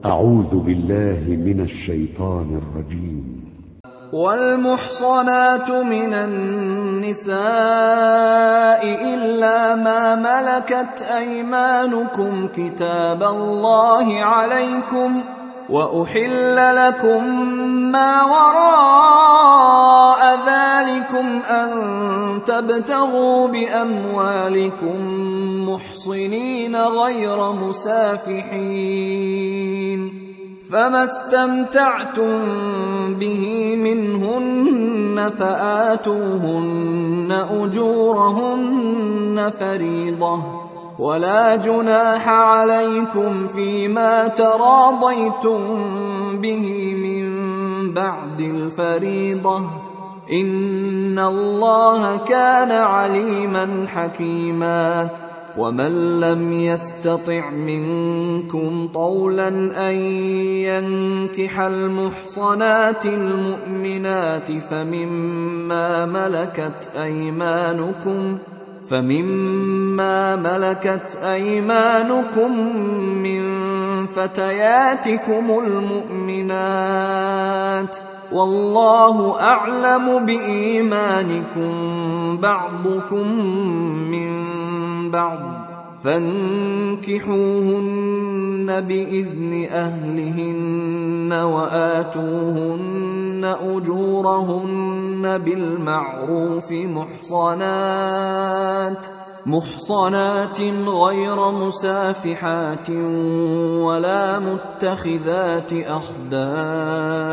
أعوذ بالله من الشيطان الرجيم. والمحصنات من النساء إلا ما ملكت أيمانكم كتاب الله عليكم وأحل لكم ما وراء تبتغوا بأموالكم محصنين غير مسافحين فما استمتعتم به منهن فآتوهن أجورهن فريضة ولا جناح عليكم فيما تراضيتم به من بعد الفريضة إن الله كان عليما حكيما ومن لم يستطع منكم طولا ان ينكح المحصنات المؤمنات فمما ملكت ايمانكم فمما ملكت ايمانكم من فتياتكم المؤمنات والله أعلم بإيمانكم بعضكم من بعض فانكحوهن بإذن أهلهن وآتوهن أجورهن بالمعروف محصنات محصنات غير مسافحات ولا متخذات أخدان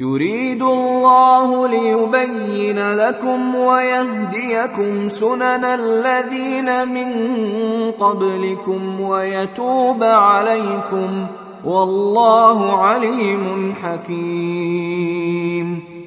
يريد الله ليبين لكم ويهديكم سنن الذين من قبلكم ويتوب عليكم والله عليم حكيم.